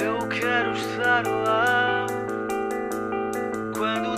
Eu quero estar lá quando